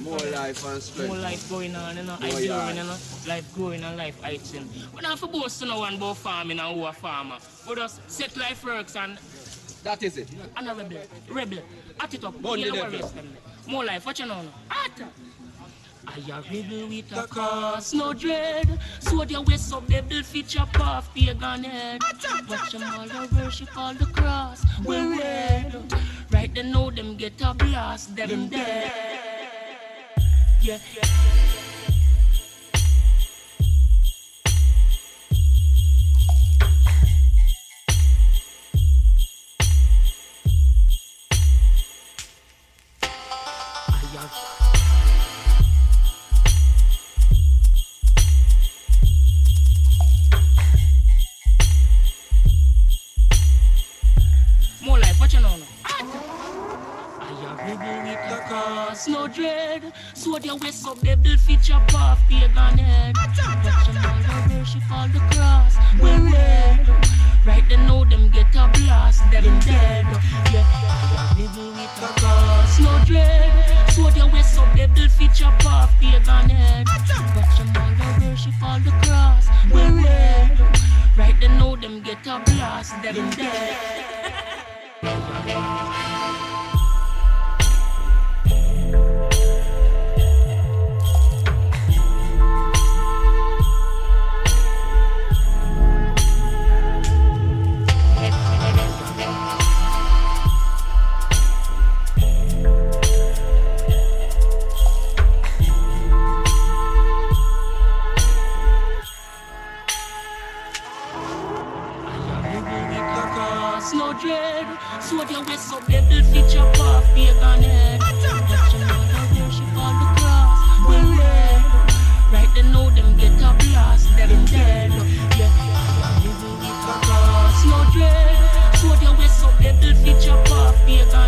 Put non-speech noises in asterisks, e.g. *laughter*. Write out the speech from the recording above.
More life and strength. More life going on, you know. More I growing, you know. Life growing and life heighting. We don't have to boast to no one about farming and who a farmer. We just set life works and That is it. and a rebel. Rebel. At it up. More life. What you know? now? At I a rebel with a cause, no dread. Sword your waist up, devil fit chop off pagan head. Watch them all the worship all the cross. We're red. Right they know them get a blast, them dead. Yeah. Your waist up, devil fit chop off pagan head. Watch the worship all the cross. We're red. Right they know them get a blast, them dead. Yeah, rebel with a cause, no dread. Sword your waist up, devil fit chop off pagan head. Watch the worship all the cross. We're red. Right they know them get a blast, them dead. *laughs* Waist up, devil fit chop off pagan head. The cross Right know them get a blast Them dead. Yeah. Cause no dread Sword your waist up, pagan